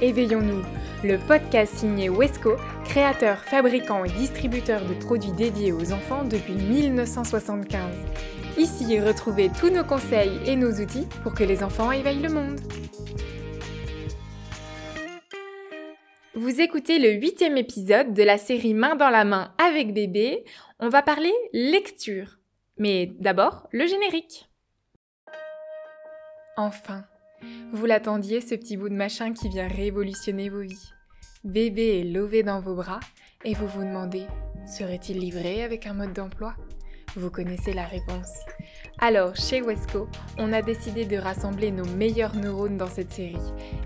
Éveillons-nous, le podcast signé Wesco, créateur, fabricant et distributeur de produits dédiés aux enfants depuis 1975. Ici, retrouvez tous nos conseils et nos outils pour que les enfants éveillent le monde. Vous écoutez le huitième épisode de la série Main dans la main avec bébé. On va parler lecture. Mais d'abord, le générique. Enfin, vous l'attendiez, ce petit bout de machin qui vient révolutionner vos vies. Bébé est lové dans vos bras et vous vous demandez, serait-il livré avec un mode d'emploi? Vous connaissez la réponse. Alors, chez Wesco, on a décidé de rassembler nos meilleurs neurones dans cette série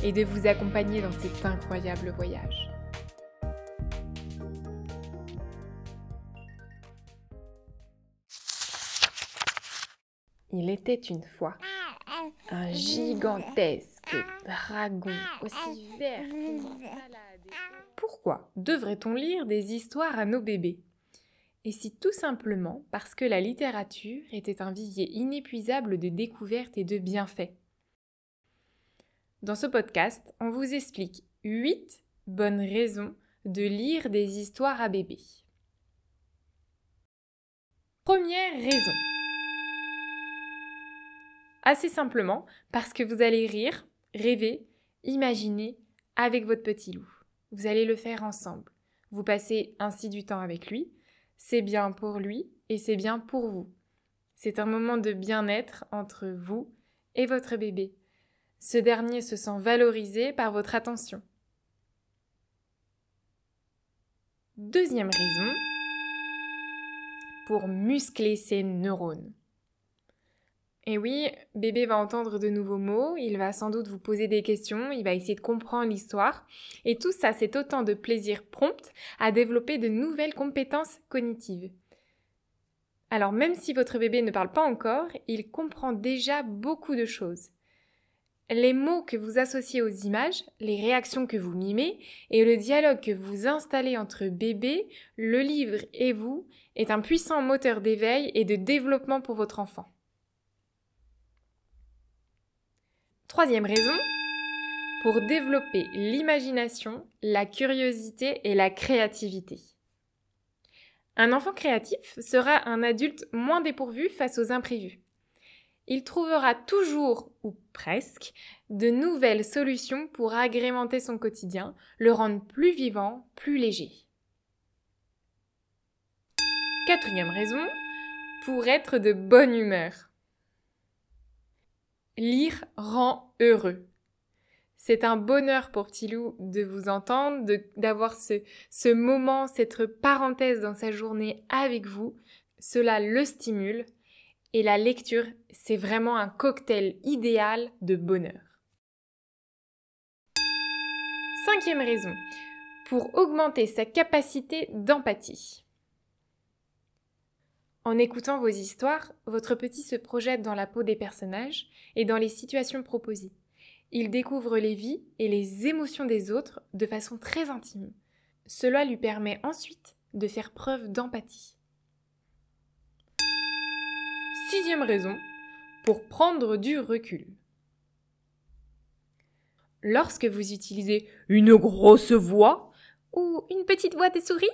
et de vous accompagner dans cet incroyable voyage. Il était une fois un gigantesque dragon aussi vert qu'une salade. Pourquoi devrait-on lire des histoires à nos bébés? Et si tout simplement parce que la littérature était un vivier inépuisable de découvertes et de bienfaits? Dans ce podcast, on vous explique 8 bonnes raisons de lire des histoires à bébés. Première raison. Assez simplement parce que vous allez rire, rêver, imaginer avec votre petit loup. Vous allez le faire ensemble. Vous passez ainsi du temps avec lui. C'est bien pour lui et c'est bien pour vous. C'est un moment de bien-être entre vous et votre bébé. Ce dernier se sent valorisé par votre attention. Deuxième raison, pour muscler ses neurones. Et oui, bébé va entendre de nouveaux mots, il va sans doute vous poser des questions, il va essayer de comprendre l'histoire. Et tout ça, c'est autant de plaisir prompt à développer de nouvelles compétences cognitives. Alors même si votre bébé ne parle pas encore, il comprend déjà beaucoup de choses. Les mots que vous associez aux images, les réactions que vous mimez et le dialogue que vous installez entre bébé, le livre et vous est un puissant moteur d'éveil et de développement pour votre enfant. Troisième raison, pour développer l'imagination, la curiosité et la créativité. Un enfant créatif sera un adulte moins dépourvu face aux imprévus. Il trouvera toujours, ou presque, de nouvelles solutions pour agrémenter son quotidien, le rendre plus vivant, plus léger. Quatrième raison, pour être de bonne humeur. Lire rend heureux. C'est un bonheur pour Tilou de vous entendre, d'avoir ce, ce moment, cette parenthèse dans sa journée avec vous. Cela le stimule et la lecture, c'est vraiment un cocktail idéal de bonheur. Cinquième raison, pour augmenter sa capacité d'empathie. En écoutant vos histoires, votre petit se projette dans la peau des personnages et dans les situations proposées. Il découvre les vies et les émotions des autres de façon très intime. Cela lui permet ensuite de faire preuve d'empathie. Sixième raison, pour prendre du recul. Lorsque vous utilisez une grosse voix ou une petite voix des souris,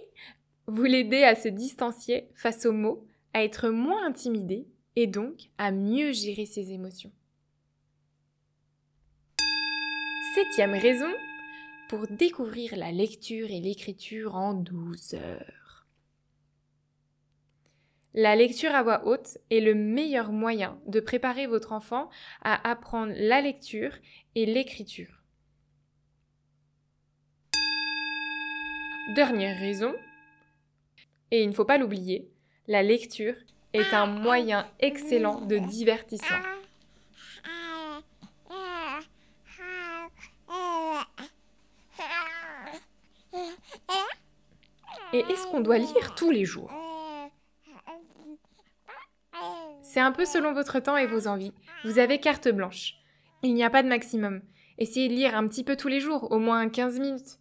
vous l'aidez à se distancier face aux mots à être moins intimidé et donc à mieux gérer ses émotions. Septième raison, pour découvrir la lecture et l'écriture en douceur. La lecture à voix haute est le meilleur moyen de préparer votre enfant à apprendre la lecture et l'écriture. Dernière raison, et il ne faut pas l'oublier, la lecture est un moyen excellent de divertissement. Et est-ce qu'on doit lire tous les jours? C'est un peu selon votre temps et vos envies. Vous avez carte blanche. Il n'y a pas de maximum. Essayez de lire un petit peu tous les jours, au moins 15 minutes.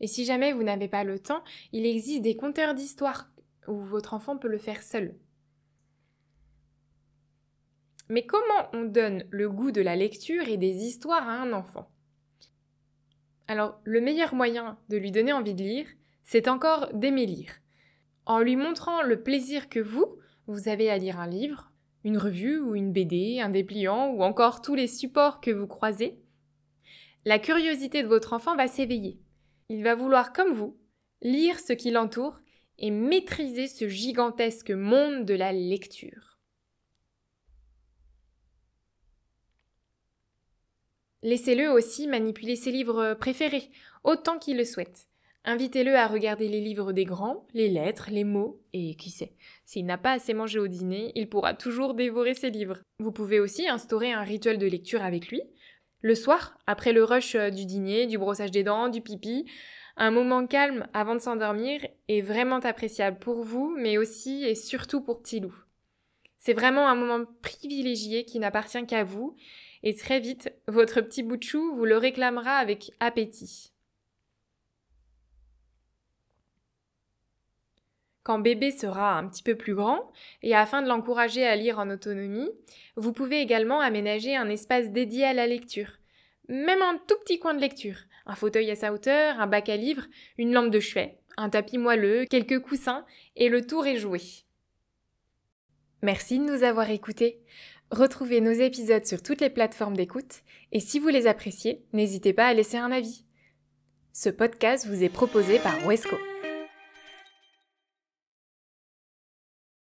Et si jamais vous n'avez pas le temps, il existe des compteurs d'histoire ou votre enfant peut le faire seul. Mais comment on donne le goût de la lecture et des histoires à un enfant? Alors, le meilleur moyen de lui donner envie de lire, c'est encore d'aimer lire. En lui montrant le plaisir que vous, vous avez à lire un livre, une revue ou une BD, un dépliant ou encore tous les supports que vous croisez, la curiosité de votre enfant va s'éveiller. Il va vouloir, comme vous, lire ce qui l'entoure et maîtriser ce gigantesque monde de la lecture. Laissez-le aussi manipuler ses livres préférés, autant qu'il le souhaite. Invitez-le à regarder les livres des grands, les lettres, les mots, et qui sait, s'il n'a pas assez mangé au dîner, il pourra toujours dévorer ses livres. Vous pouvez aussi instaurer un rituel de lecture avec lui. Le soir, après le rush euh, du dîner, du brossage des dents, du pipi, un moment calme avant de s'endormir est vraiment appréciable pour vous, mais aussi et surtout pour Petit Loup. C'est vraiment un moment privilégié qui n'appartient qu'à vous, et très vite, votre petit bout de chou vous le réclamera avec appétit. Quand bébé sera un petit peu plus grand, et afin de l'encourager à lire en autonomie, vous pouvez également aménager un espace dédié à la lecture. Même un tout petit coin de lecture. Un fauteuil à sa hauteur, un bac à livres, une lampe de chevet, un tapis moelleux, quelques coussins, et le tour est joué. Merci de nous avoir écoutés. Retrouvez nos épisodes sur toutes les plateformes d'écoute, et si vous les appréciez, n'hésitez pas à laisser un avis. Ce podcast vous est proposé par Wesco.